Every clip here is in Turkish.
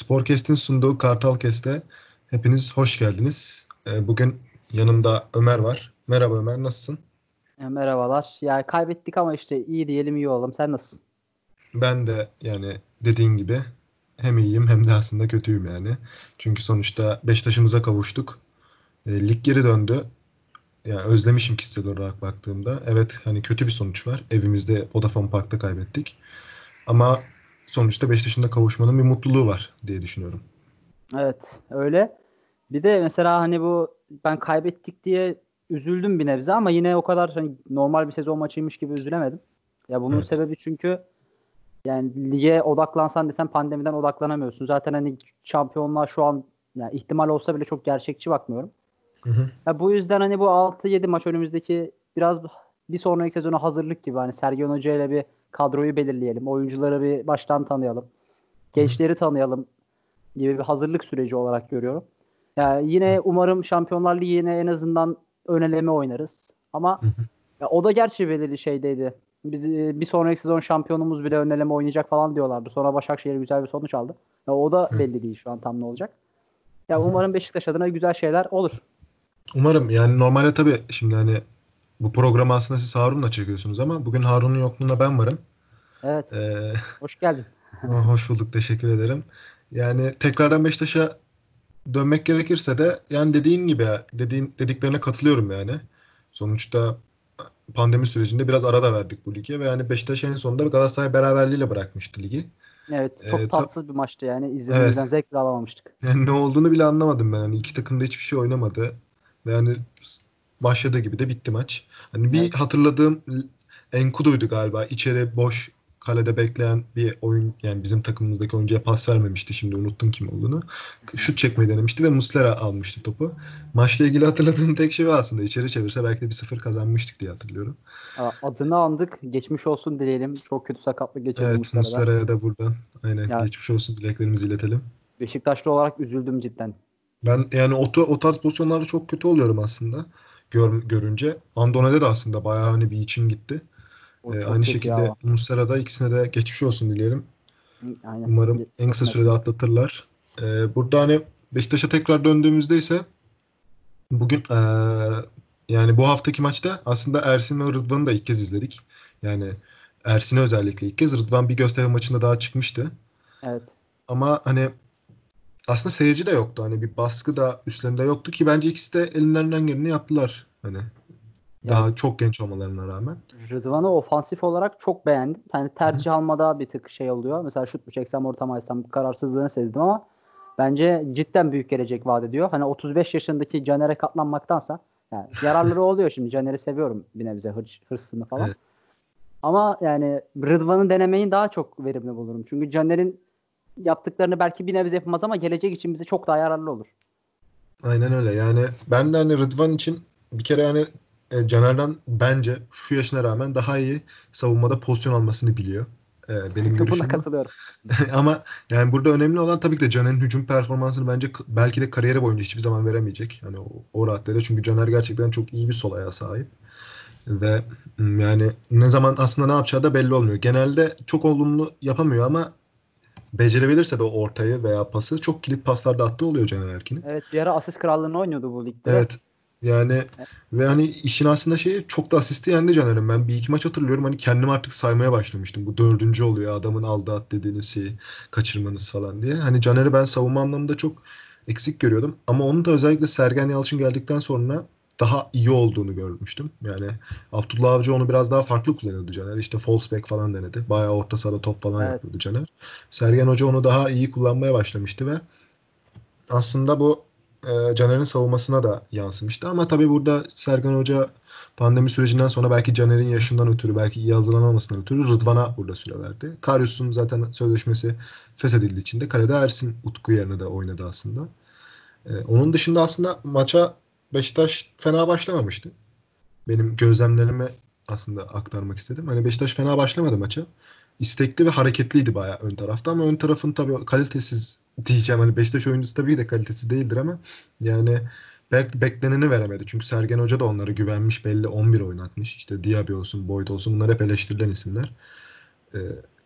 Sporkest'in sunduğu Kartal Kest'e hepiniz hoş geldiniz. Ee, bugün yanımda Ömer var. Merhaba Ömer, nasılsın? Ya, merhabalar. Ya kaybettik ama işte iyi diyelim iyi olalım. Sen nasılsın? Ben de yani dediğin gibi hem iyiyim hem de aslında kötüyüm yani. Çünkü sonuçta Beşiktaş'ımıza kavuştuk. E, lig geri döndü. Yani özlemişim kişisel olarak baktığımda. Evet hani kötü bir sonuç var. Evimizde Vodafone Park'ta kaybettik. Ama sonuçta Beşiktaş'ın da kavuşmanın bir mutluluğu var diye düşünüyorum. Evet öyle. Bir de mesela hani bu ben kaybettik diye üzüldüm bir nebze ama yine o kadar hani normal bir sezon maçıymış gibi üzülemedim. Ya bunun evet. sebebi çünkü yani lige odaklansan desen pandemiden odaklanamıyorsun. Zaten hani şampiyonluğa şu an yani ihtimal olsa bile çok gerçekçi bakmıyorum. Hı hı. Ya bu yüzden hani bu 6-7 maç önümüzdeki biraz bir sonraki sezona hazırlık gibi hani Sergen Hoca ile bir kadroyu belirleyelim. Oyuncuları bir baştan tanıyalım. Gençleri tanıyalım gibi bir hazırlık süreci olarak görüyorum. Yani yine umarım Şampiyonlar Ligi'ne en azından öneleme oynarız. Ama ya o da gerçi belirli şeydeydi. Biz bir sonraki sezon şampiyonumuz bile öneleme oynayacak falan diyorlardı. Sonra Başakşehir güzel bir sonuç aldı. Ya o da belli değil şu an tam ne olacak. Ya umarım Beşiktaş adına güzel şeyler olur. Umarım yani normalde tabii şimdi hani bu programı aslında siz Harun'la çekiyorsunuz ama bugün Harun'un yokluğunda ben varım. Evet. Ee, hoş geldin. hoş bulduk. Teşekkür ederim. Yani tekrardan Beşiktaş'a dönmek gerekirse de yani dediğin gibi dediğin dediklerine katılıyorum yani. Sonuçta pandemi sürecinde biraz ara da verdik bu lige ve yani Beşiktaş en sonunda Galatasaray beraberliğiyle bırakmıştı ligi. Evet çok ee, tatsız bir maçtı yani izlememizden evet. zevk alamamıştık. Yani ne olduğunu bile anlamadım ben hani iki takım da hiçbir şey oynamadı yani başladığı gibi de bitti maç. Hani bir evet. hatırladığım Enkudu'ydu galiba içeri boş kalede bekleyen bir oyun yani bizim takımımızdaki oyuncuya pas vermemişti. Şimdi unuttum kim olduğunu. Şut çekmeyi denemişti ve Muslera almıştı topu. Maçla ilgili hatırladığım tek şey aslında. içeri çevirse belki de bir sıfır kazanmıştık diye hatırlıyorum. Adını andık. Geçmiş olsun dileyelim. Çok kötü sakatlık geçirdi Evet Muslera'ya da buradan aynen ya, geçmiş olsun dileklerimizi iletelim. Beşiktaşlı olarak üzüldüm cidden. Ben yani o, o tarz pozisyonlarda çok kötü oluyorum aslında gör, görünce. Andone'de de aslında bayağı hani bir içim gitti. Ee, aynı şekilde Muslera'da ikisine de geçmiş olsun dileyelim. Aynen. Umarım en kısa sürede atlatırlar. Ee, burada hani Beşiktaş'a tekrar döndüğümüzde ise bugün ee, yani bu haftaki maçta aslında Ersin ve Rıdvan'ı da ilk kez izledik. Yani Ersin'e özellikle ilk kez. Rıdvan bir gösteri maçında daha çıkmıştı. Evet. Ama hani aslında seyirci de yoktu. Hani bir baskı da üstlerinde yoktu ki bence ikisi de elinden geleni yaptılar. Hani daha yani, çok genç olmalarına rağmen. Rıdvan'ı ofansif olarak çok beğendim. Hani tercih Hı-hı. almada bir tık şey oluyor. Mesela şut mu çeksem orta mı açsam kararsızlığını sezdim ama bence cidden büyük gelecek vaat ediyor. Hani 35 yaşındaki Caner'e katlanmaktansa yani yararları oluyor şimdi. Caner'i seviyorum bir nebze hır, hırsını falan. Evet. Ama yani Rıdvan'ı denemeyi daha çok verimli bulurum. Çünkü Caner'in yaptıklarını belki bir nebze yapamaz ama gelecek için bize çok daha yararlı olur. Aynen öyle. Yani ben de hani Rıdvan için bir kere yani e, Caner'den bence şu yaşına rağmen daha iyi savunmada pozisyon almasını biliyor. E, benim görüşüm. Buna katılıyorum. Ama yani burada önemli olan tabii ki de Caner'in hücum performansını bence belki de kariyeri boyunca hiçbir zaman veremeyecek. Yani o, o raddede çünkü Caner gerçekten çok iyi bir sol ayağa sahip. Ve yani ne zaman aslında ne yapacağı da belli olmuyor. Genelde çok olumlu yapamıyor ama becerebilirse de o ortayı veya pası çok kilit paslarda attığı oluyor Caner Erkin'in. Evet bir ara asist krallığını oynuyordu bu ligde. Evet. Yani evet. ve hani işin aslında şeyi çok da asisti yendi Caner'in. Ben bir iki maç hatırlıyorum hani kendim artık saymaya başlamıştım. Bu dördüncü oluyor adamın aldı at dediğiniz şeyi kaçırmanız falan diye. Hani Caner'i ben savunma anlamında çok eksik görüyordum. Ama onu da özellikle Sergen Yalçın geldikten sonra daha iyi olduğunu görmüştüm. Yani Abdullah Avcı onu biraz daha farklı kullanıyordu Caner. İşte false back falan denedi. Bayağı orta sahada top falan evet. yapıyordu Caner. Sergen Hoca onu daha iyi kullanmaya başlamıştı ve aslında bu e, Caner'in savunmasına da yansımıştı. Ama tabii burada Sergen Hoca pandemi sürecinden sonra belki Caner'in yaşından ötürü, belki iyi hazırlanamamasından ötürü Rıdvan'a burada süre verdi. Karyus'un zaten sözleşmesi feshedildiği için de kalede Ersin Utku yerine de oynadı aslında. E, onun dışında aslında maça Beşiktaş fena başlamamıştı. Benim gözlemlerimi aslında aktarmak istedim. Hani Beşiktaş fena başlamadı maça. İstekli ve hareketliydi bayağı ön tarafta ama ön tarafın tabii kalitesiz diyeceğim. Hani Beşiktaş oyuncusu tabii de kalitesiz değildir ama yani belki bekleneni veremedi. Çünkü Sergen Hoca da onlara güvenmiş belli 11 oynatmış. İşte Diaby olsun, Boyd olsun bunlar hep eleştirilen isimler. Ee,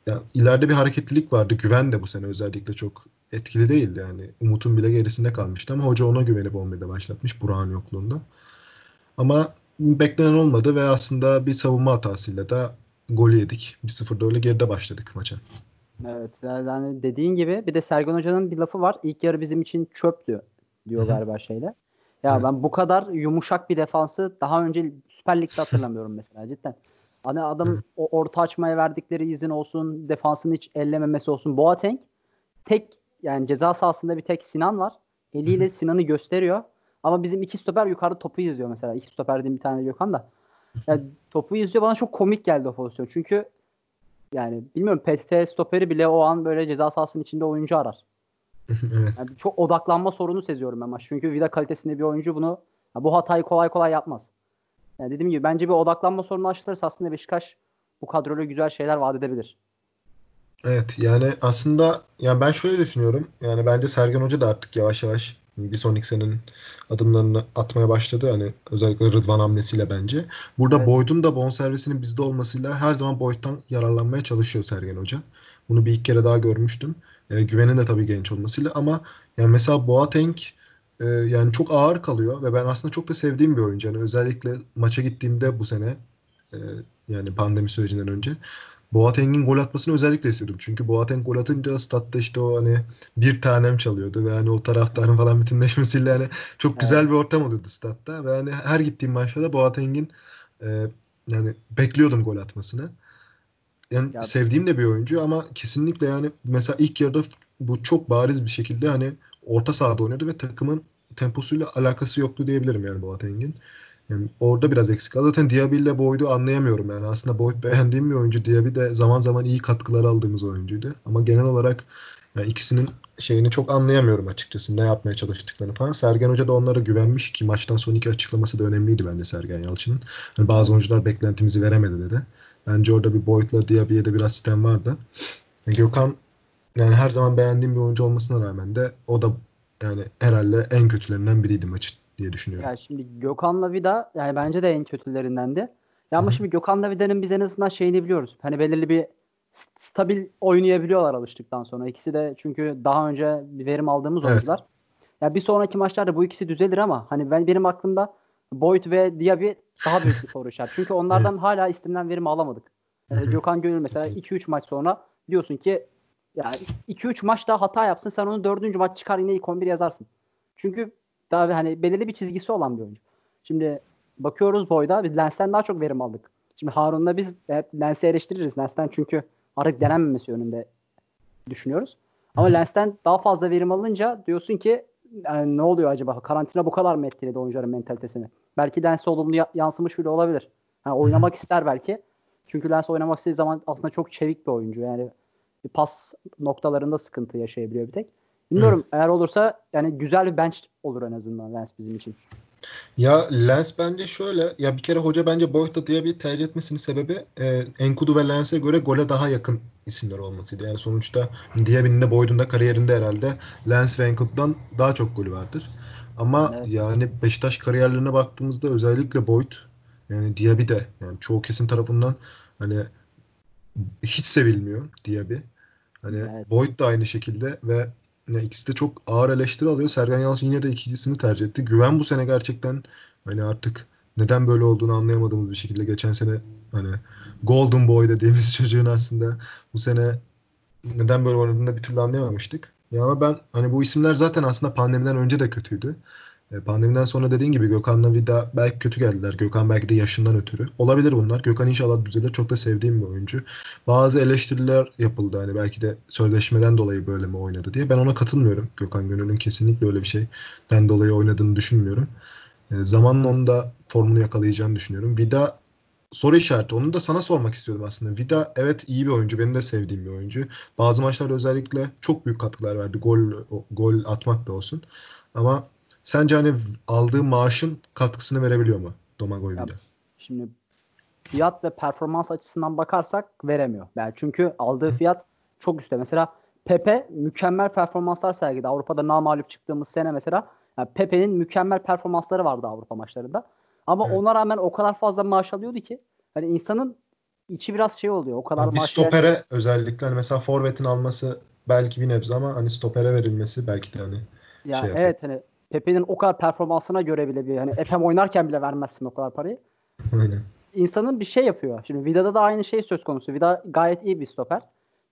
yani ileride bir hareketlilik vardı. Güven de bu sene özellikle çok etkili değildi yani. Umut'un bile gerisinde kalmıştı ama hoca ona güvenip 11'de başlatmış Burak'ın yokluğunda. Ama beklenen olmadı ve aslında bir savunma hatasıyla da golü yedik. 1-0'da öyle geride başladık maça. Evet yani dediğin gibi bir de Sergen Hoca'nın bir lafı var. İlk yarı bizim için çöp diyor, Hı-hı. galiba şeyle. Ya evet. ben bu kadar yumuşak bir defansı daha önce Süper Lig'de hatırlamıyorum mesela cidden. Hani adam o orta açmaya verdikleri izin olsun, defansın hiç ellememesi olsun. Boateng tek yani ceza sahasında bir tek Sinan var. Eliyle Sinan'ı gösteriyor. Ama bizim iki stoper yukarıda topu izliyor mesela. İki stoper dediğim bir tane Gökhan da. Yani topu izliyor bana çok komik geldi o pozisyon. Çünkü yani bilmiyorum PTT stoperi bile o an böyle ceza sahasının içinde oyuncu arar. Yani çok odaklanma sorunu seziyorum ben maç. Çünkü vida kalitesinde bir oyuncu bunu bu hatayı kolay kolay yapmaz. Yani dediğim gibi bence bir odaklanma sorunu aşılırsa aslında Beşiktaş bu kadroyla güzel şeyler vaat edebilir. Evet yani aslında yani ben şöyle düşünüyorum. Yani bence Sergen Hoca da artık yavaş yavaş bir sonraki senenin adımlarını atmaya başladı. Hani özellikle Rıdvan hamlesiyle bence. Burada evet. Boyd'un da bonservisinin bizde olmasıyla her zaman Boyd'dan yararlanmaya çalışıyor Sergen Hoca. Bunu bir iki kere daha görmüştüm. E, güvenin de tabii genç olmasıyla ama yani mesela Boateng e, yani çok ağır kalıyor ve ben aslında çok da sevdiğim bir oyuncu. Yani özellikle maça gittiğimde bu sene e, yani pandemi sürecinden önce Boateng'in gol atmasını özellikle istiyordum. Çünkü Boateng gol atınca statta işte o hani bir tanem çalıyordu ve hani o taraftarın falan bütünleşmesiyle hani çok güzel evet. bir ortam oluyordu statta ve hani her gittiğim maçta da Boateng'in e, yani bekliyordum gol atmasını. Yani ya. sevdiğim de bir oyuncu ama kesinlikle yani mesela ilk yarıda bu çok bariz bir şekilde hani orta sahada oynuyordu ve takımın temposuyla alakası yoktu diyebilirim yani Boateng'in. Yani orada biraz eksik. Zaten Diaby ile Boyd'u anlayamıyorum yani. Aslında Boyd beğendiğim bir oyuncu. Diaby de zaman zaman iyi katkılar aldığımız oyuncuydu. Ama genel olarak yani ikisinin şeyini çok anlayamıyorum açıkçası. Ne yapmaya çalıştıklarını falan. Sergen Hoca da onlara güvenmiş ki maçtan sonraki açıklaması da önemliydi bence Sergen Yalçın'ın. Yani bazı oyuncular beklentimizi veremedi dedi. Bence orada bir Boyd'la Diaby'ye de biraz sistem vardı. Gökhan yani her zaman beğendiğim bir oyuncu olmasına rağmen de o da yani herhalde en kötülerinden biriydi maçın diye düşünüyorum. Ya şimdi Gökhan'la Vida yani bence de en kötülerindendi. Ya ama şimdi Gökhan'la Vida'nın biz en azından şeyini biliyoruz. Hani belirli bir stabil oynayabiliyorlar alıştıktan sonra. İkisi de çünkü daha önce bir verim aldığımız evet. oyuncular. Ya bir sonraki maçlarda bu ikisi düzelir ama hani ben benim aklımda Boyd ve Diaby daha büyük bir soru işareti. Çünkü onlardan hala istenilen verimi alamadık. Yani Gökhan Gönül mesela 2-3 maç sonra diyorsun ki yani 2-3 maç daha hata yapsın sen onu 4. maç çıkar yine ilk 11 yazarsın. Çünkü daha hani belirli bir çizgisi olan bir oyuncu. Şimdi bakıyoruz Boy'da biz Lens'ten daha çok verim aldık. Şimdi Harun'la biz hep Lens'i eleştiririz. Lens'ten çünkü artık denenmemesi yönünde düşünüyoruz. Ama Lens'ten daha fazla verim alınca diyorsun ki yani ne oluyor acaba? Karantina bu kadar mı etkiledi oyuncuların mentalitesini? Belki Lens'e olumlu yansımış bile olabilir. Yani oynamak ister belki. Çünkü Lens oynamak istediği zaman aslında çok çevik bir oyuncu. Yani pas noktalarında sıkıntı yaşayabiliyor bir tek. Bilmiyorum Hı. eğer olursa yani güzel bir bench olur en azından Lens bizim için. Ya Lens bence şöyle ya bir kere hoca bence Boyd'la diye bir tercih etmesinin sebebi e, Enkudu ve Lens'e göre gole daha yakın isimler olmasıydı. Yani sonuçta Diaby'nin de Boyd'un da kariyerinde herhalde Lens ve Enkudu'dan daha çok golü vardır. Ama evet. yani Beşiktaş kariyerlerine baktığımızda özellikle Boyd yani Diaby de yani çoğu kesim tarafından hani hiç sevilmiyor Diaby. Hani evet. Boyd da aynı şekilde ve ya ikisi de çok ağır eleştiri alıyor. Sergen Yalçın yine de ikincisini tercih etti. Güven bu sene gerçekten hani artık neden böyle olduğunu anlayamadığımız bir şekilde geçen sene hani Golden Boy dediğimiz çocuğun aslında bu sene neden böyle oynadığını bir türlü anlayamamıştık. Ya ama ben hani bu isimler zaten aslında pandemiden önce de kötüydü. E, pandemiden sonra dediğin gibi Gökhan'la Vida belki kötü geldiler. Gökhan belki de yaşından ötürü. Olabilir bunlar. Gökhan inşallah düzelir. Çok da sevdiğim bir oyuncu. Bazı eleştiriler yapıldı. Hani belki de sözleşmeden dolayı böyle mi oynadı diye. Ben ona katılmıyorum. Gökhan Gönül'ün kesinlikle öyle bir şeyden dolayı oynadığını düşünmüyorum. E, zamanla onun da formunu yakalayacağını düşünüyorum. Vida soru işareti. Onu da sana sormak istiyordum aslında. Vida evet iyi bir oyuncu. Benim de sevdiğim bir oyuncu. Bazı maçlarda özellikle çok büyük katkılar verdi. Gol gol atmak da olsun. Ama Sence hani aldığı maaşın katkısını verebiliyor mu Domagoy Vida? Şimdi fiyat ve performans açısından bakarsak veremiyor. Yani çünkü aldığı fiyat çok üstte. Mesela Pepe mükemmel performanslar sergiledi. Avrupa'da namalup çıktığımız sene mesela yani Pepe'nin mükemmel performansları vardı Avrupa maçlarında. Ama evet. ona rağmen o kadar fazla maaş alıyordu ki hani insanın içi biraz şey oluyor. O kadar bir maaş stopere özellikle hani mesela forvetin alması belki bir nebze ama hani stopere verilmesi belki de hani Ya şey yapıyor. evet hani Pepe'nin o kadar performansına göre bile bir hani FM oynarken bile vermezsin o kadar parayı. aynen. İnsanın bir şey yapıyor. Şimdi Vida'da da aynı şey söz konusu. Vida gayet iyi bir stoper.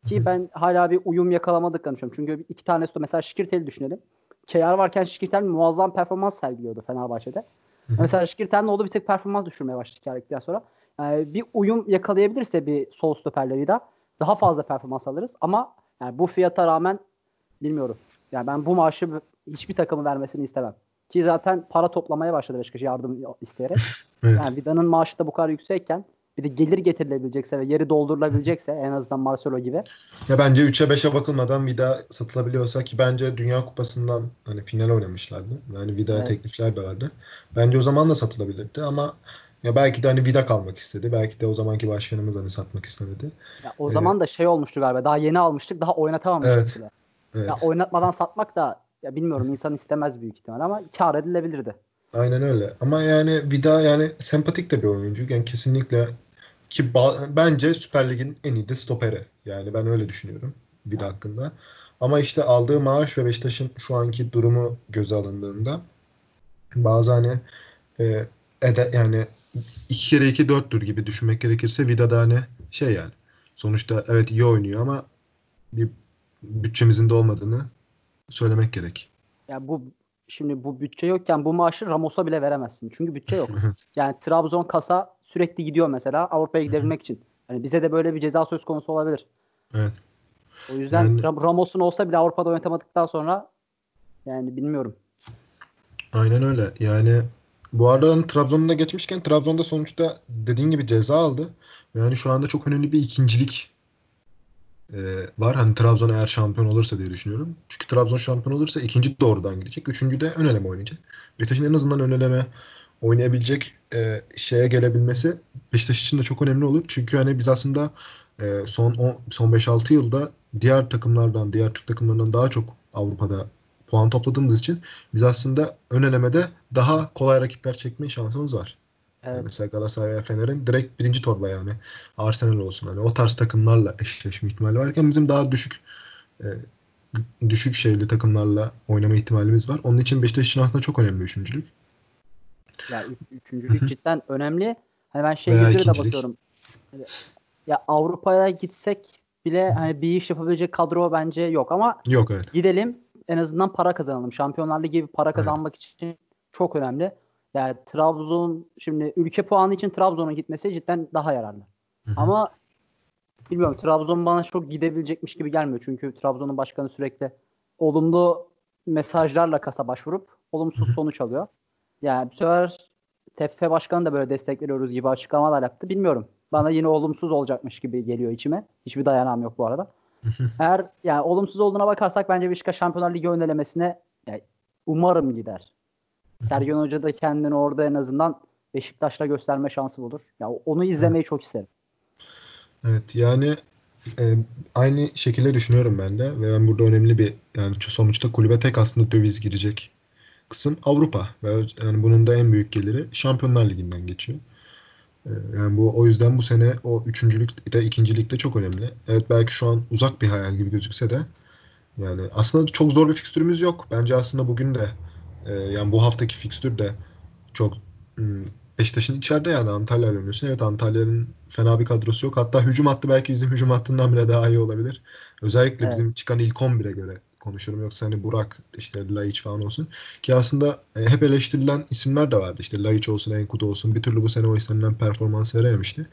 Ki ben hala bir uyum yakalamadıklarını düşünüyorum. Çünkü iki tane stoper mesela Şikirtel'i düşünelim. KR varken Şikirtel muazzam performans sergiliyordu Fenerbahçe'de. Mesela Şikirtel ne oldu? Bir tık performans düşürmeye başladı KR'likten sonra. Yani bir uyum yakalayabilirse bir sol stoperle Vida daha fazla performans alırız. Ama yani bu fiyata rağmen bilmiyorum. Yani ben bu maaşı hiçbir takımı vermesini istemem. Ki zaten para toplamaya başladı Beşiktaş yardım isteyerek. Evet. Yani Vida'nın maaşı da bu kadar yüksekken bir de gelir getirilebilecekse ve yeri doldurulabilecekse en azından Marcelo gibi. Ya bence 3'e 5'e bakılmadan Vida satılabiliyorsa ki bence Dünya Kupası'ndan hani final oynamışlardı. Yani Vida'ya Evet. teklifler de vardı. Bence o zaman da satılabilirdi ama ya belki de hani Vida kalmak istedi. Belki de o zamanki başkanımız hani satmak istemedi. Ya o Evet. zaman da şey olmuştu galiba. Daha yeni almıştık. Daha oynatamamıştık Evet. bile. Evet. Ya oynatmadan satmak da ya bilmiyorum insan istemez büyük ihtimal ama kar edilebilirdi. Aynen öyle. Ama yani Vida yani sempatik de bir oyuncu. Yani kesinlikle ki bence Süper Lig'in en iyi de stoperi. Yani ben öyle düşünüyorum Vida hakkında. Ama işte aldığı maaş ve Beşiktaş'ın şu anki durumu göze alındığında bazı hani e, ede, yani iki kere iki dörttür gibi düşünmek gerekirse Vida'da hani şey yani sonuçta evet iyi oynuyor ama bir bütçemizin de olmadığını söylemek gerek. Ya bu şimdi bu bütçe yokken bu maaşı Ramos'a bile veremezsin. Çünkü bütçe yok. Yani Trabzon kasa sürekli gidiyor mesela Avrupa'ya gidebilmek için. Hani bize de böyle bir ceza söz konusu olabilir. Evet. O yüzden Yani- Ram- Ramos'un olsa bile Avrupa'da oynatamadıktan sonra yani bilmiyorum. Aynen öyle. Yani bu arada hani Trabzon'un da geçmişken Trabzon'da sonuçta dediğin gibi ceza aldı. Yani şu anda çok önemli bir ikincilik e, var. Hani Trabzon eğer şampiyon olursa diye düşünüyorum. Çünkü Trabzon şampiyon olursa ikinci doğrudan gidecek. Üçüncü de ön eleme oynayacak. Beşiktaş'ın en azından ön eleme oynayabilecek e, şeye gelebilmesi Beşiktaş için de çok önemli olur. Çünkü hani biz aslında e, son on- son 5-6 yılda diğer takımlardan, diğer Türk takımlarından daha çok Avrupa'da puan topladığımız için biz aslında ön elemede daha kolay rakipler çekme şansımız var. Evet. mesela Galatasaray ve Fener'in direkt birinci torba yani Arsenal olsun hani o tarz takımlarla eşleşme ihtimali varken bizim daha düşük e, düşük şeyli takımlarla oynama ihtimalimiz var. Onun için Beşiktaş için aslında çok önemli üçüncülük. Ya ü- üçüncülük cidden önemli. Hani ben şey Veya gözüyle de bakıyorum. Hani Ya Avrupa'ya gitsek bile hani bir iş yapabilecek kadro bence yok ama Yok evet. gidelim en azından para kazanalım. Şampiyonlar Ligi gibi para kazanmak için çok önemli. Yani Trabzon şimdi ülke puanı için Trabzon'a gitmesi cidden daha yararlı. Ama bilmiyorum Trabzon bana çok gidebilecekmiş gibi gelmiyor. Çünkü Trabzon'un başkanı sürekli olumlu mesajlarla kasa başvurup olumsuz sonuç alıyor. Yani bu sefer TFF başkanı da böyle destek veriyoruz gibi açıklamalar yaptı. Bilmiyorum. Bana yine olumsuz olacakmış gibi geliyor içime. Hiçbir dayanağım yok bu arada. Eğer yani olumsuz olduğuna bakarsak bence Beşiktaş Şampiyonlar Ligi önelemesine yani umarım gider. Sergen Hoca da kendini orada en azından Beşiktaş'la gösterme şansı bulur. Ya onu izlemeyi çok isterim. Evet yani e, aynı şekilde düşünüyorum ben de ve ben burada önemli bir yani sonuçta kulübe tek aslında döviz girecek kısım Avrupa ve yani bunun da en büyük geliri Şampiyonlar Ligi'nden geçiyor. E, yani bu o yüzden bu sene o üçüncülük de ikincilik de çok önemli. Evet belki şu an uzak bir hayal gibi gözükse de yani aslında çok zor bir fikstürümüz yok. Bence aslında bugün de e, yani bu haftaki fikstür de çok hmm, Beşiktaş'ın içeride yani Antalya oynuyorsun. Evet Antalya'nın fena bir kadrosu yok. Hatta hücum hattı belki bizim hücum hattından bile daha iyi olabilir. Özellikle Evet. bizim çıkan ilk 11'e göre konuşuyorum. Yoksa hani Burak, işte Laiç falan olsun. Ki aslında e, hep eleştirilen isimler de vardı. İşte Laiç olsun, Enkudu olsun. Bir türlü bu sene o istenilen performans verememişti.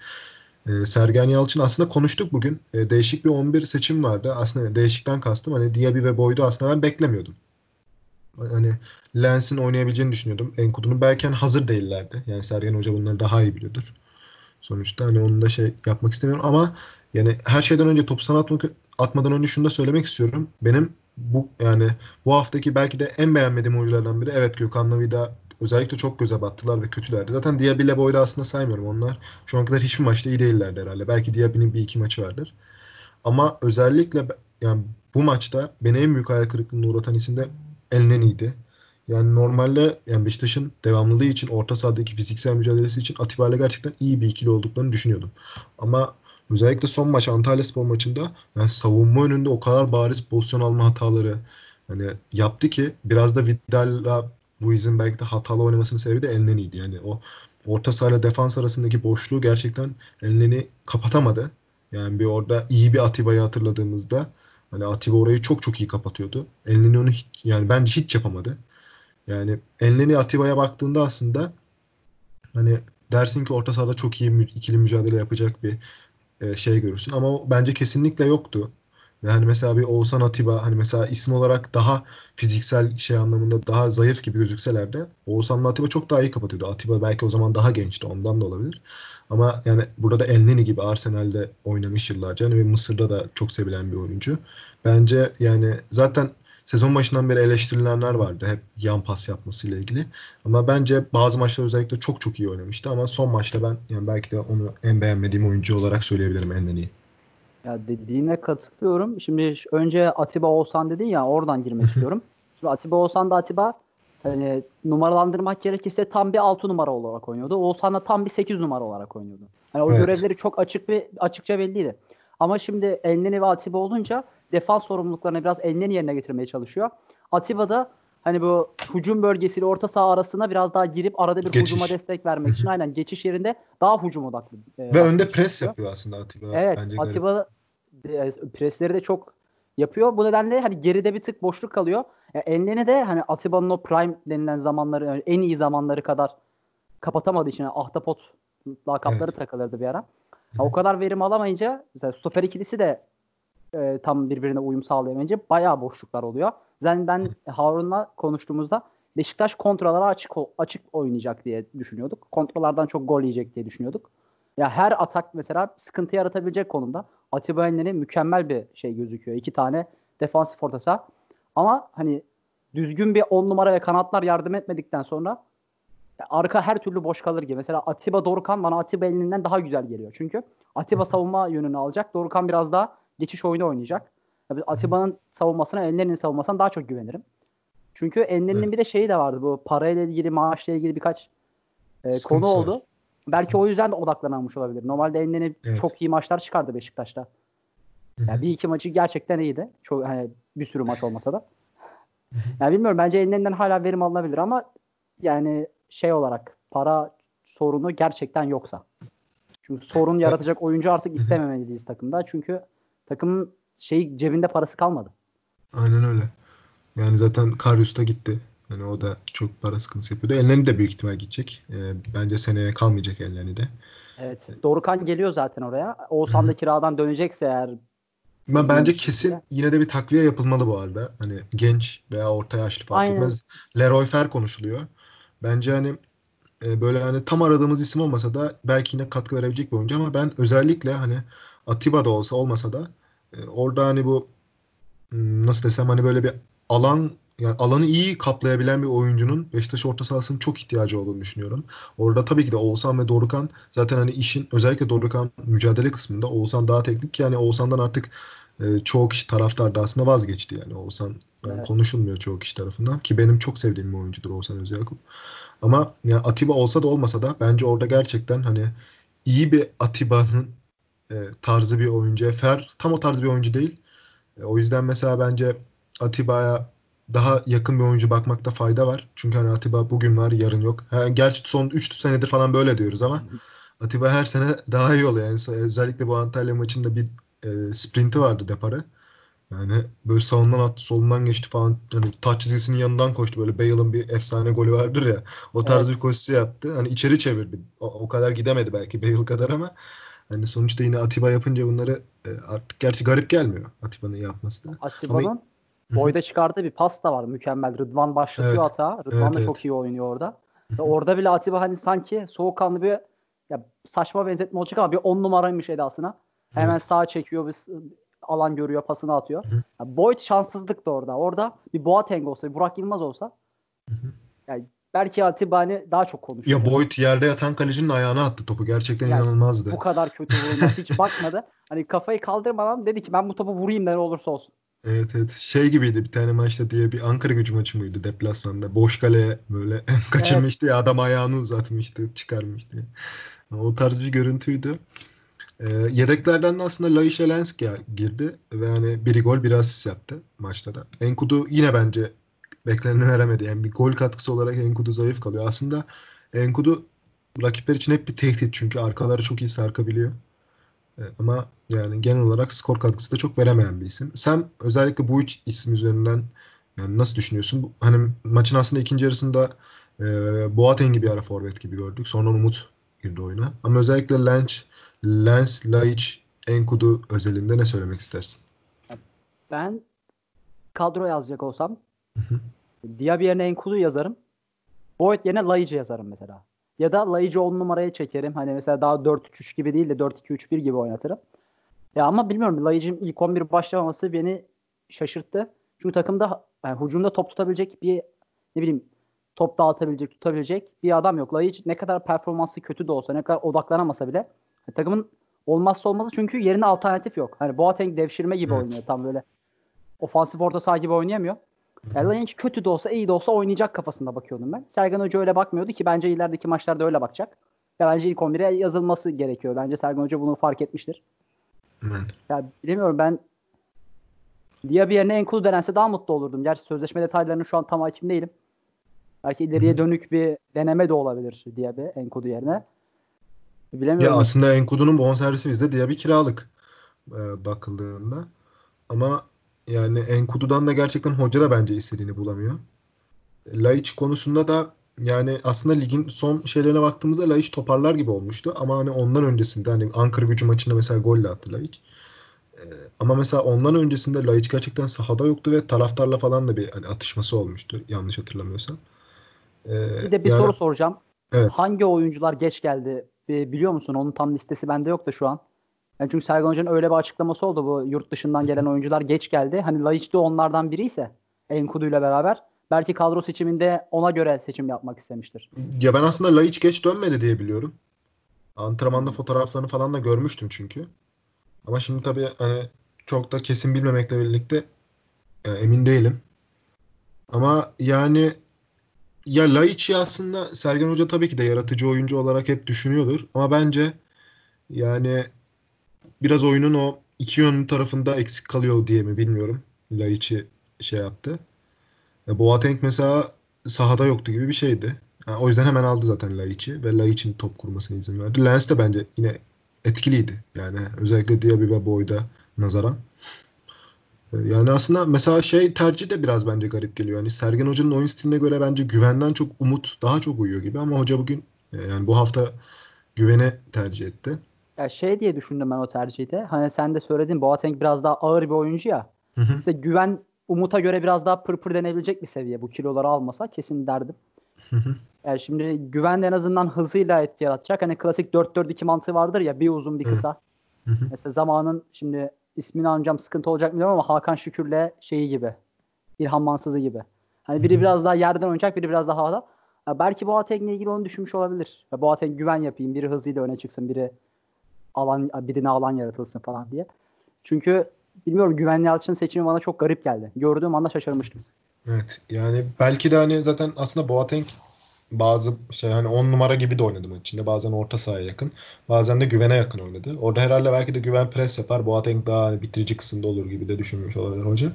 E, Sergen Yalçın aslında konuştuk bugün. E, değişik bir 11 seçim vardı. Aslında değişikten kastım. Hani Diaby ve Boyd'u aslında ben beklemiyordum. Hani Lens'in oynayabileceğini düşünüyordum. Enkudu'nun belki hani hazır değillerdi. Yani Sergen Hoca bunları daha iyi biliyordur. Sonuçta hani onu da şey yapmak istemiyorum ama yani her şeyden önce topu sana atmak, atmadan önce şunu da söylemek istiyorum. Benim bu yani bu haftaki belki de en beğenmediğim oyunculardan biri evet Gökhan'la Vida özellikle çok göze battılar ve kötülerdi. Zaten Diaby ile Boyd'u aslında saymıyorum. Onlar şu ana kadar hiçbir maçta iyi değillerdi herhalde. Belki Diaby'nin bir iki maçı vardır. Ama özellikle yani bu maçta beni en büyük hayal kırıklığına uğratan isim de Elneni'ydi. Yani normalde yani Beşiktaş'ın devamlılığı için orta sahadaki fiziksel mücadelesi için Atiba ile gerçekten iyi bir ikili olduklarını düşünüyordum. Ama özellikle son maç Antalya Spor maçında yani savunma önünde o kadar bariz pozisyon alma hataları hani yaptı ki biraz da Vidal'la Ruiz'in belki de hatalı oynamasının sebebi de Elneni'ydi. Yani o orta sahayla defans arasındaki boşluğu gerçekten Elneni kapatamadı. Yani bir orada iyi bir Atiba'yı hatırladığımızda hani Atiba orayı çok çok iyi kapatıyordu. Elneni onu hiç, yani bence hiç yapamadı. Yani Elneni Atiba'ya baktığında aslında hani dersin ki orta sahada çok iyi ikili mücadele yapacak bir e, şey görürsün ama bence kesinlikle yoktu. Ve hani mesela bir Oğuzhan Atiba hani mesela isim olarak daha fiziksel şey anlamında daha zayıf gibi gözükseler de Oğuzhan'la Atiba çok daha iyi kapatıyordu. Atiba belki o zaman daha gençti ondan da olabilir. Ama yani burada da Elneni gibi Arsenal'de oynamış yıllarca hani ve Mısır'da da çok sevilen bir oyuncu. Bence yani zaten sezon başından beri eleştirilenler vardı hep yan pas yapmasıyla ilgili. Ama bence bazı maçlar özellikle çok çok iyi oynamıştı ama son maçta ben yani belki de onu en beğenmediğim oyuncu olarak söyleyebilirim Elneni'yi. Ya dediğine katılıyorum. Şimdi önce Atiba Oğuzhan dedin ya oradan girmek istiyorum. Şimdi Atiba Oğuzhan da Atiba hani numaralandırmak gerekirse tam bir 6 numara olarak oynuyordu. Oğuzhan da tam bir 8 numara olarak oynuyordu. Hani o evet. görevleri çok açık ve açıkça belliydi. Ama şimdi Elneni ve Atiba olunca defans sorumluluklarını biraz Elneni yerine getirmeye çalışıyor. Atiba da hani bu hücum bölgesiyle orta saha arasına biraz daha girip arada bir geçiş. hücuma destek vermek için aynen geçiş yerinde daha hücum odaklı. E, Ve önde pres yapıyor. aslında Atiba. Evet Bence Atiba e, presleri de çok yapıyor. Bu nedenle hani geride bir tık boşluk kalıyor. Yani Enlen'i de hani Atiba'nın o prime denilen zamanları yani en iyi zamanları kadar kapatamadığı için yani ahtapot lakapları evet. takılırdı bir ara. Yani o kadar verim alamayınca mesela stoper ikilisi de e, tam birbirine uyum sağlayamayınca bayağı boşluklar oluyor. Zaten ben Harun'la konuştuğumuzda Beşiktaş kontralara açık açık oynayacak diye düşünüyorduk. Kontralardan çok gol yiyecek diye düşünüyorduk. Ya her atak mesela sıkıntı yaratabilecek konumda. Atiba Enler'in mükemmel bir şey gözüküyor. İki tane defansif orta saha. Ama hani düzgün bir on numara ve kanatlar yardım etmedikten sonra arka her türlü boş kalır gibi. Mesela Atiba Dorukan bana Atiba elinden daha güzel geliyor. Çünkü Atiba savunma yönünü alacak. Dorukan biraz daha geçiş oyunu oynayacak. Atiba'nın savunmasına Enler'in savunmasına daha çok güvenirim. Çünkü Enler'in evet. bir de şeyi de vardı bu parayla ilgili maaşla ilgili birkaç e, konu oldu. Belki o yüzden de odaklanamamış olabilir. Normalde Enler'in evet. çok iyi maçlar çıkardı Beşiktaş'ta. Yani bir iki maçı gerçekten iyiydi. Çok hani bir sürü maç olmasa da. Yani bilmiyorum bence elinden hala verim alınabilir ama yani şey olarak para sorunu gerçekten yoksa. Çünkü sorun yaratacak oyuncu artık istememeliyiz takımda. Çünkü takımın şey cebinde parası kalmadı. Aynen öyle. Yani zaten Karius da gitti. Yani o da çok para sıkıntısı yapıyordu. Ellerini de büyük ihtimal gidecek. E, bence seneye kalmayacak ellerini de. Evet. Dorukan geliyor zaten oraya. Oğuzhan da kiradan dönecekse eğer ben bence kesin yine de bir takviye yapılmalı bu arada. Hani genç veya orta yaşlı fark Aynen. etmez. Leroy Fer konuşuluyor. Bence hani e, böyle hani tam aradığımız isim olmasa da belki yine katkı verebilecek bir oyuncu ama ben özellikle hani Atiba da olsa olmasa da e, orada hani bu hmm, nasıl desem hani böyle bir alan yani alanı iyi kaplayabilen bir oyuncunun Beşiktaş orta sahasının çok ihtiyacı olduğunu düşünüyorum. Orada tabii ki de Oğuzhan ve Dorukan zaten hani işin özellikle Dorukan mücadele kısmında Oğuzhan daha teknik yani Oğuzhan'dan artık e, çoğu kişi taraftar da aslında vazgeçti yani Oğuzhan yani evet. konuşulmuyor çoğu kişi tarafından ki benim çok sevdiğim bir oyuncudur Oğuzhan Özyakup. Ama yani Atiba olsa da olmasa da bence orada gerçekten hani iyi bir Atiba'nın e, tarzı bir oyuncu. Fer tam o tarz bir oyuncu değil. E, o yüzden mesela bence Atiba'ya daha yakın bir oyuncu bakmakta fayda var. Çünkü hani Atiba bugün var yarın yok. Yani gerçi son 3 senedir falan böyle diyoruz ama Atiba her sene daha iyi oluyor. Yani özellikle bu Antalya maçında bir e, sprinti vardı deparı. Yani böyle sağından attı, solundan geçti falan. Hani taç çizgisinin yanından koştu. Böyle Bale'ın bir efsane golü vardır ya. O tarz evet. bir koşusu yaptı. Hani içeri çevirdi. O, o kadar gidemedi belki Bale kadar ama hani sonuçta yine Atiba yapınca bunları e, artık gerçi garip gelmiyor Atiba'nın yapması da. Atiba'nın ama boyda çıkardığı bir pas da var mükemmel. Rıdvan başlatıyor evet. hata. Rıdvan evet, da evet. çok iyi oynuyor orada. Ve orada bile Atiba hani sanki soğukkanlı bir ya saçma benzetme olacak ama bir on numaraymış edasına. Hemen evet. sağa çekiyor bir alan görüyor pasını atıyor. Yani Boyd şanssızlık da orada. Orada bir Boateng olsa, bir Burak Yılmaz olsa yani belki Atiba hani daha çok konuşuyor. Ya Boyd yerde yatan kalecinin ayağına attı topu. Gerçekten yani inanılmazdı. Bu kadar kötü vurulmaz. Hiç bakmadı. Hani kafayı kaldırmadan dedi ki ben bu topu vurayım ne olursa olsun. Evet evet. Şey gibiydi bir tane maçta diye bir Ankara gücü maçı mıydı deplasmanda. Boş kaleye böyle kaçırmıştı ya adam ayağını uzatmıştı çıkarmıştı. O tarz bir görüntüydü. Ee, yedeklerden de aslında Laiş Lensk ya girdi ve hani biri gol biri asist yaptı maçta da. Enkudu yine bence bekleneni veremedi. Yani bir gol katkısı olarak Enkudu zayıf kalıyor. Aslında Enkudu rakipler için hep bir tehdit çünkü arkaları çok iyi sarkabiliyor. Ee, ama yani genel olarak skor katkısı da çok veremeyen bir isim. Sen özellikle bu üç isim üzerinden yani nasıl düşünüyorsun? Bu- Hani maçın aslında ikinci yarısında e, Boateng'i bir ara forvet gibi gördük. Sonra Umut girdi oyuna. Ama özellikle Lens, Lens, Laiç, Enkudu özelinde ne söylemek istersin? Ben kadro yazacak olsam. Diaby yerine Enkudu yazarım. Boyd yerine Laiç'i yazarım mesela. Ya da Laiç'i 10 numaraya çekerim. Hani mesela daha 4-3-3 gibi değil de 4-2-3-1 gibi oynatırım. Ya ama bilmiyorum Laiç'in ilk 11 başlamaması beni şaşırttı. Çünkü takımda yani hücumda top tutabilecek bir ne bileyim top dağıtabilecek, tutabilecek bir adam yok. Laiç ne kadar performansı kötü de olsa, ne kadar odaklanamasa bile yani takımın olmazsa olmazı çünkü yerine alternatif yok. Hani Boateng devşirme gibi Evet. oynuyor tam böyle. Ofansif orta saha gibi oynayamıyor. Yani Laiç kötü de olsa iyi de olsa oynayacak kafasında bakıyordum ben. Sergen Hoca öyle bakmıyordu ki bence ilerideki maçlarda öyle bakacak. Ve bence ilk 11'e yazılması gerekiyor. Bence Sergen Hoca bunu fark etmiştir. Evet. Ya bilemiyorum ben Diaby yerine Enkudu denense daha mutlu olurdum. Gerçi sözleşme detaylarını şu an tam hakim değilim. Belki ileriye dönük bir deneme de olabilir Diaby Enkudu yerine. Ya Bilemiyorum. aslında Enkudu'nun bonservisi bizde diye bir kiralık e, bakıldığında. Ama yani Enkudu'dan da gerçekten hoca da bence istediğini bulamıyor. Laiç konusunda da yani aslında ligin son şeylerine baktığımızda Laiç toparlar gibi olmuştu. Ama hani ondan öncesinde hani Ankara gücü maçında mesela gol de attı Laiç. Ee, ama mesela ondan öncesinde Laiç gerçekten sahada yoktu ve taraftarla falan da bir hani atışması olmuştu yanlış hatırlamıyorsam. Ee, bir de bir yani- soru soracağım. Evet. Hangi oyuncular geç geldi Bi- biliyor musun? Onun tam listesi bende yok da şu an. Yani çünkü Sergen Hoca'nın öyle bir açıklaması oldu bu yurt dışından gelen oyuncular geç geldi. Hani Laiç de onlardan biri ise Enkudu ile beraber belki kadro seçiminde ona göre seçim yapmak istemiştir. Ya ben aslında Laiç geç dönmedi diye biliyorum. Antrenmanda fotoğraflarını falan da görmüştüm çünkü. Ama şimdi tabii hani çok da kesin bilmemekle birlikte e, emin değilim. Ama yani ya Laiç'i aslında Sergen Hoca tabii ki de yaratıcı oyuncu olarak hep düşünüyordur. Ama bence yani biraz oyunun o iki yönlü tarafında eksik kalıyor diye mi bilmiyorum. Laiç'i şey yaptı. E, Boateng mesela sahada yoktu gibi bir şeydi. Ha, o yüzden hemen aldı zaten Laiç'i ve Laiç'in top kurmasına izin verdi. Lens de bence yine etkiliydi. Yani özellikle Diaby ve Boyd'a nazaran. E, Yani aslında mesela şey tercih de biraz bence garip geliyor. Yani Sergen Hoca'nın oyun stiline göre bence güvenden çok umut daha çok uyuyor gibi ama hoca bugün e, yani bu hafta güvene tercih etti. Ya şey diye düşündüm ben o tercihte. Hani sen de söyledin Boateng biraz daha ağır bir oyuncu ya. Hı hı. Mesela güven Umut'a göre biraz daha pırpır denebilecek bir seviye. Bu kiloları almasa kesin derdim. Hı hı. Yani şimdi güven en azından hızıyla etki yaratacak. Hani klasik 4-4-2 mantığı vardır ya bir uzun bir kısa. Hı hı. Mesela zamanın şimdi ismini anacağım sıkıntı olacak mı bilmiyorum ama Hakan Şükür'le şeyi gibi. İlhan Mansız'ı gibi. Hani biri biraz daha yerden oynayacak biri biraz daha havada. Ya belki Boateng'le ilgili onu düşünmüş olabilir. Ya Boateng güven yapayım biri hızıyla öne çıksın biri alan birine alan yaratılsın falan diye. Çünkü bilmiyorum Güvenli Yalçın seçimi bana çok garip geldi. Gördüğüm anda şaşırmıştım. Evet yani belki de hani zaten aslında Boateng bazı şey hani 10 numara gibi de oynadı maç içinde. Bazen orta sahaya yakın. Bazen de güvene yakın oynadı. Orada herhalde belki de güven pres yapar. Boateng daha hani bitirici kısımda olur gibi de düşünmüş olabilir hoca.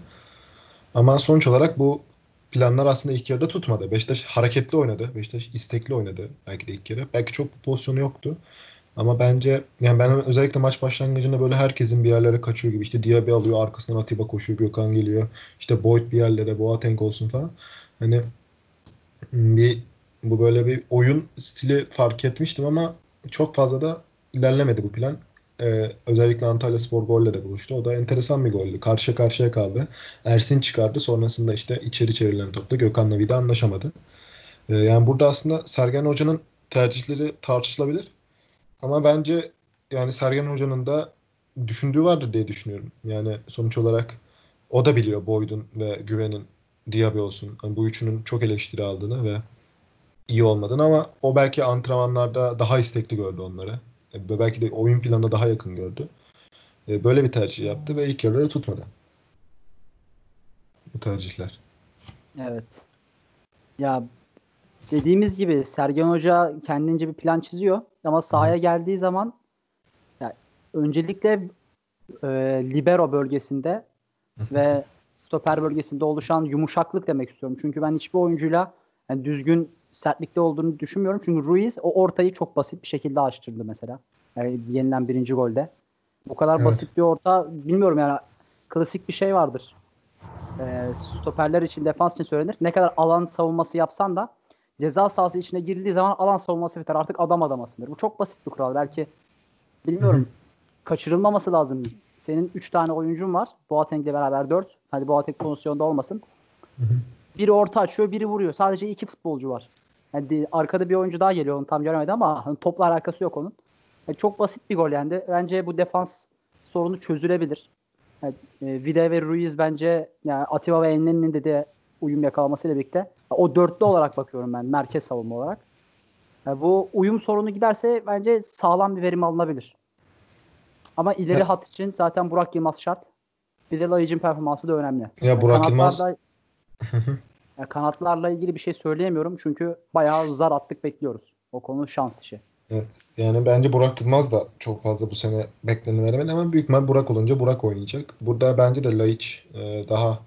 Ama sonuç olarak bu planlar aslında ilk yarıda tutmadı. Beşiktaş hareketli oynadı. Beşiktaş istekli oynadı belki de ilk yarı. Belki çok pozisyonu yoktu. Ama bence yani ben özellikle maç başlangıcında böyle herkesin bir yerlere kaçıyor gibi. İşte Diaby alıyor, arkasından Atiba koşuyor, Gökhan geliyor. İşte Boyd bir yerlere, Boateng olsun falan. Hani bir bu böyle bir oyun stili fark etmiştim ama çok fazla da ilerlemedi bu plan. Ee, özellikle Antalya Spor golle de buluştu. O da enteresan bir goldü. Karşı karşıya kaldı. Ersin çıkardı. Sonrasında işte içeri çevrilen topta Gökhan'la Vida anlaşamadı. Ee, yani burada aslında Sergen Hoca'nın tercihleri tartışılabilir. Ama bence yani Sergen Hoca'nın da düşündüğü vardır diye düşünüyorum. Yani sonuç olarak o da biliyor Boyd'un ve Güven'in Diaby olsun. Hani bu üçünün çok eleştiri aldığını ve iyi olmadığını ama o belki antrenmanlarda daha istekli gördü onları. E, Belki de oyun planına daha yakın gördü. E, Böyle bir tercih yaptı ve ilk yarıları tutmadı. bu tercihler. Evet. Ya dediğimiz gibi Sergen Hoca kendince bir plan çiziyor ama sahaya geldiği zaman ya öncelikle e, libero bölgesinde ve stoper bölgesinde oluşan yumuşaklık demek istiyorum. Çünkü ben hiçbir oyuncuyla yani düzgün sertlikte olduğunu düşünmüyorum. Çünkü Ruiz o ortayı çok basit bir şekilde açtırdı mesela. Yani yenilen birinci golde. Bu kadar Evet. basit bir orta bilmiyorum yani klasik bir şey vardır. Ee, stoperler için defans için söylenir. Ne kadar alan savunması yapsan da ceza sahası içine girdiği zaman alan savunması biter. Artık adam adamasındır. Bu çok basit bir kural. Belki bilmiyorum. kaçırılmaması lazım. Senin 3 tane oyuncun var. Boateng'le beraber 4. Hadi Boateng pozisyonda olmasın. Biri orta açıyor, biri vuruyor. Sadece iki futbolcu var. Yani arkada bir oyuncu daha geliyor. Onu tam göremedim ama hani topla alakası yok onun. Yani çok basit bir gol yendi. Bence bu defans sorunu çözülebilir. Yani, e, Vida ve Ruiz bence yani Atiba ve Enne'nin de de uyum yakalamasıyla birlikte o dörtlü olarak bakıyorum ben merkez savunma olarak. Yani bu uyum sorunu giderse bence sağlam bir verim alınabilir. Ama ileri Ya- hat için zaten Burak Yılmaz şart. Bir de Layıcı'nın performansı da önemli. Ya Burak Yılmaz Kanatlarda- ya kanatlarla ilgili bir şey söyleyemiyorum çünkü bayağı zar attık bekliyoruz. O konu şans işi. Evet. Yani bence Burak Yılmaz da çok fazla bu sene bekleneni veremedi ama büyük ihtimal Burak olunca Burak oynayacak. Burada bence de Laiç e, daha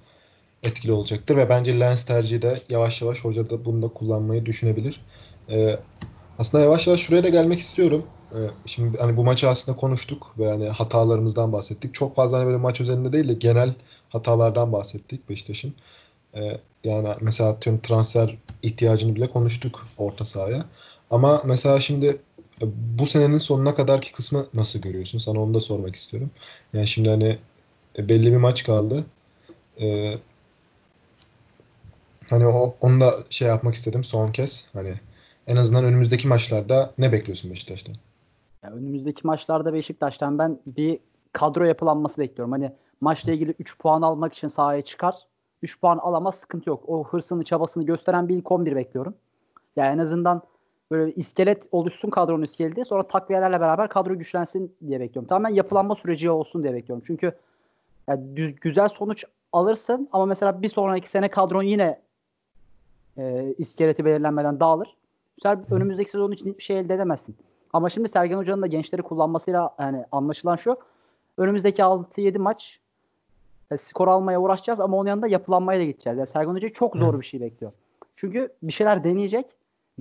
etkili olacaktır ve bence Lens tercihi de yavaş yavaş hoca da bunu da kullanmayı düşünebilir. E, aslında yavaş yavaş şuraya da gelmek istiyorum. E, şimdi hani bu maçı aslında konuştuk ve hani hatalarımızdan bahsettik. Çok fazla hani böyle maç üzerinde değil de genel hatalardan bahsettik Beşiktaş'ın. E, yani mesela atıyorum transfer ihtiyacını bile konuştuk orta sahaya. Ama mesela şimdi e, bu senenin sonuna kadarki kısmı nasıl görüyorsun? Sana onu da sormak istiyorum. Yani şimdi hani e, belli bir maç kaldı. E, hani o, onu da şey yapmak istedim son kez. Hani en azından önümüzdeki maçlarda ne bekliyorsun Beşiktaş'tan? Ya önümüzdeki maçlarda Beşiktaş'tan ben bir kadro yapılanması bekliyorum. Hani maçla ilgili 3 puan almak için sahaya çıkar. 3 puan alamaz sıkıntı yok. O hırsını çabasını gösteren bir ilk 11 bekliyorum. Yani en azından böyle iskelet oluşsun kadronun iskeleti. Sonra takviyelerle beraber kadro güçlensin diye bekliyorum. Tamamen yapılanma süreci olsun diye bekliyorum. Çünkü yani güzel sonuç alırsın ama mesela bir sonraki sene kadron yine e, iskeleti belirlenmeden dağılır. Sefer önümüzdeki sezon için hiçbir şey elde edemezsin. Ama şimdi Sergen Hoca'nın da gençleri kullanmasıyla yani anlaşılan şu. Önümüzdeki 6-7 maç e, skor almaya uğraşacağız ama onun yanında yapılanmaya da gideceğiz. Yani Sergen Hoca'yı çok zor bir şey bekliyor. Çünkü bir şeyler deneyecek.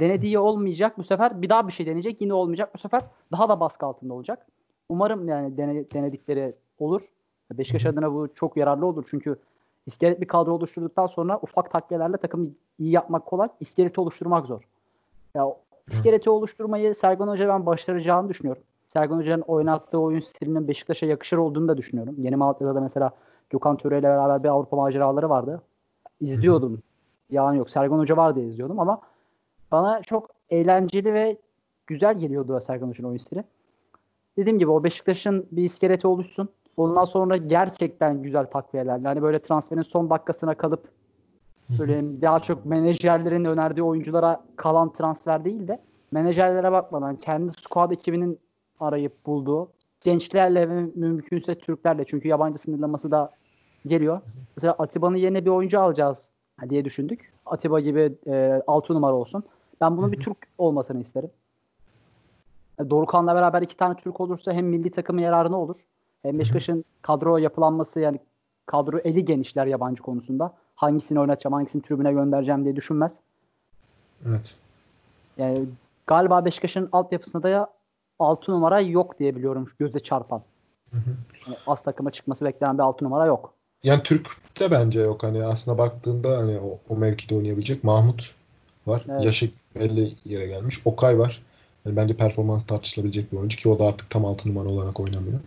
Denediği olmayacak. Bu sefer bir daha bir şey deneyecek. Yine olmayacak. Bu sefer daha da baskı altında olacak. Umarım yani dene- denedikleri olur. Beşiktaş adına bu çok yararlı olur. Çünkü iskelet bir kadro oluşturduktan sonra ufak takviyelerle takımı iyi yapmak kolay. İskeleti oluşturmak zor. Ya iskeleti oluşturmayı Sergen Hoca ben başaracağını düşünüyorum. Sergen Hoca'nın oynattığı oyun stilinin Beşiktaş'a yakışır olduğunu da düşünüyorum. Yeni Malatya'da da mesela Gökhan Töre ile beraber bir Avrupa maceraları vardı. İzliyordum. Yalan yok. Sergen Hoca var diye izliyordum ama bana çok eğlenceli ve güzel geliyordu Sergen Hoca'nın oyun stili. Dediğim gibi o Beşiktaş'ın bir iskeleti oluşsun. Ondan sonra gerçekten güzel takviyelerle. Hani böyle transferin son dakikasına kalıp böyle daha çok menajerlerin önerdiği oyunculara kalan transfer değil de menajerlere bakmadan kendi squad ekibinin arayıp bulduğu gençlerle ve mümkünse Türklerle çünkü yabancı sınırlaması da geliyor. Mesela Atiba'nın yerine bir oyuncu alacağız diye düşündük. Atiba gibi e, 6 numara olsun. Ben bunun bir Türk olmasını isterim. E, Dorukhan'la beraber iki tane Türk olursa hem milli takımın yararına olur. Hem Beşiktaş'ın kadro yapılanması yani kadro eli genişler yabancı konusunda. Hangisini oynatacağım, hangisini tribüne göndereceğim diye düşünmez. Evet. Yani galiba Beşiktaş'ın altyapısında da 6 numara yok diye biliyorum göze çarpan. Yani az takıma çıkması beklenen bir 6 numara yok. Yani Türk de bence yok. Hani aslında baktığında hani o, o mevkide oynayabilecek Mahmut var. Evet. Yaşı belli yere gelmiş. Okay var. Yani bence performans tartışılabilecek bir oyuncu ki o da artık tam 6 numara olarak oynamıyor.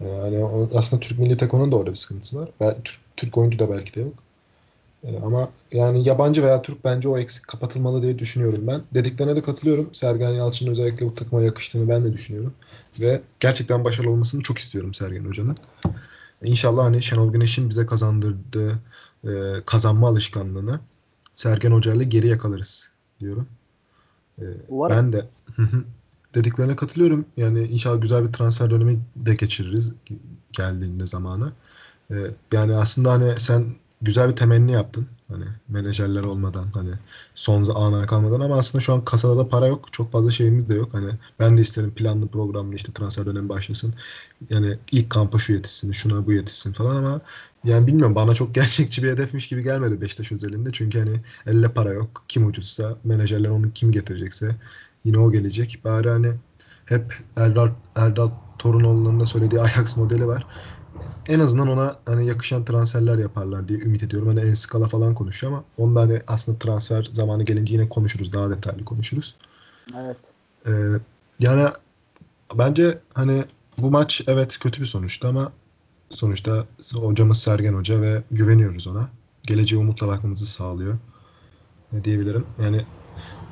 Yani o, aslında Türk milli takımının da orada bir sıkıntısı var. Türk, Türk oyuncu da belki de yok. Ee, ama yani yabancı veya Türk bence o eksik kapatılmalı diye düşünüyorum ben. Dediklerine de katılıyorum. Sergen Yalçın'ın özellikle bu takıma yakıştığını ben de düşünüyorum. Ve gerçekten başarılı olmasını çok istiyorum Sergen Hoca'nın. İnşallah hani Şenol Güneş'in bize kazandırdığı e, kazanma alışkanlığını Sergen Hoca ile geri yakalarız diyorum. E, Umarım. ben de. Dediklerine katılıyorum. Yani inşallah güzel bir transfer dönemi de geçiririz geldiğinde zamanı. E, yani aslında hani sen güzel bir temenni yaptın. Hani menajerler olmadan hani son ana kalmadan ama aslında şu an kasada da para yok. Çok fazla şeyimiz de yok. Hani ben de isterim planlı programlı işte transfer dönemi başlasın. Yani ilk kampa şu yetişsin, şuna bu yetişsin falan ama yani bilmiyorum bana çok gerçekçi bir hedefmiş gibi gelmedi Beşiktaş özelinde. Çünkü hani elle para yok. Kim ucuzsa menajerler onu kim getirecekse yine o gelecek. Bari hani hep Erdal, Erdal Torunoğlu'nun da söylediği Ajax modeli var. En azından ona hani yakışan transferler yaparlar diye ümit ediyorum. Hani en skala falan konuşuyor ama onda hani aslında transfer zamanı gelince yine konuşuruz. Daha detaylı konuşuruz. Evet. Ee, yani bence hani bu maç evet kötü bir sonuçtu ama sonuçta hocamız Sergen Hoca ve güveniyoruz ona. Geleceğe umutla bakmamızı sağlıyor. Ne diyebilirim? Yani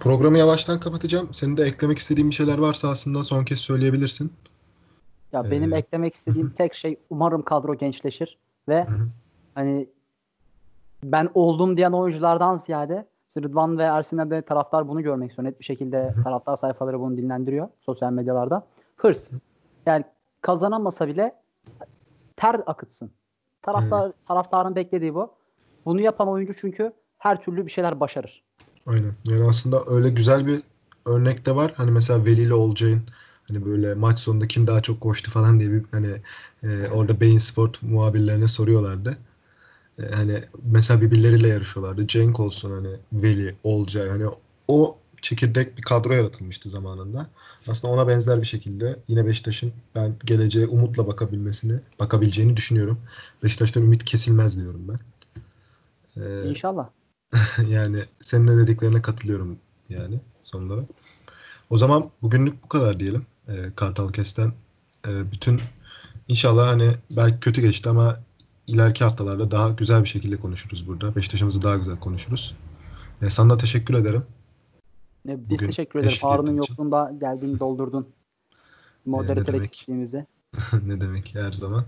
programı yavaştan kapatacağım. Senin de eklemek istediğin bir şeyler varsa aslında son kez söyleyebilirsin. Ya benim Ee, eklemek istediğim tek şey umarım kadro gençleşir ve Hı hani ben oldum diyen oyunculardan ziyade Rıdvan ve Ersin'e de taraftar bunu görmek istiyor. Net bir şekilde taraftar sayfaları bunu dinlendiriyor sosyal medyalarda. Hırs. Yani kazanamasa bile ter akıtsın. Taraftar, taraftarın beklediği bu. Bunu yapan oyuncu çünkü her türlü bir şeyler başarır. Aynen. Yani aslında öyle güzel bir örnek de var. Hani mesela Veli ile Olcay'ın hani böyle maç sonunda kim daha çok koştu falan diye bir hani e, orada Bein Sport muhabirlerine soruyorlardı. E, hani mesela birbirleriyle yarışıyorlardı. Cenk olsun hani Veli, Olcay hani o çekirdek bir kadro yaratılmıştı zamanında. Aslında ona benzer bir şekilde yine Beşiktaş'ın ben geleceğe umutla bakabilmesini, bakabileceğini düşünüyorum. Beşiktaş'tan ümit kesilmez diyorum ben. E, İnşallah. yani senin de dediklerine katılıyorum yani son olarak. O zaman bugünlük bu kadar diyelim. Ee, Kartal Kes'ten Ee, bütün inşallah hani belki kötü geçti ama ileriki haftalarda daha güzel bir şekilde konuşuruz burada. Beşiktaş'ımızı daha güzel konuşuruz. Ee, sana da teşekkür ederim. E, Biz Bugün teşekkür ederiz. Harun'un yokluğunda geldin doldurdun. Moderatör demek. eksikliğimizi. ne demek her zaman.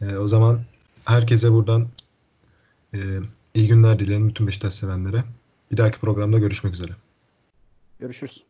Ee, o zaman herkese buradan e, iyi günler dilerim bütün Beşiktaş sevenlere. Bir dahaki programda görüşmek üzere. Görüşürüz.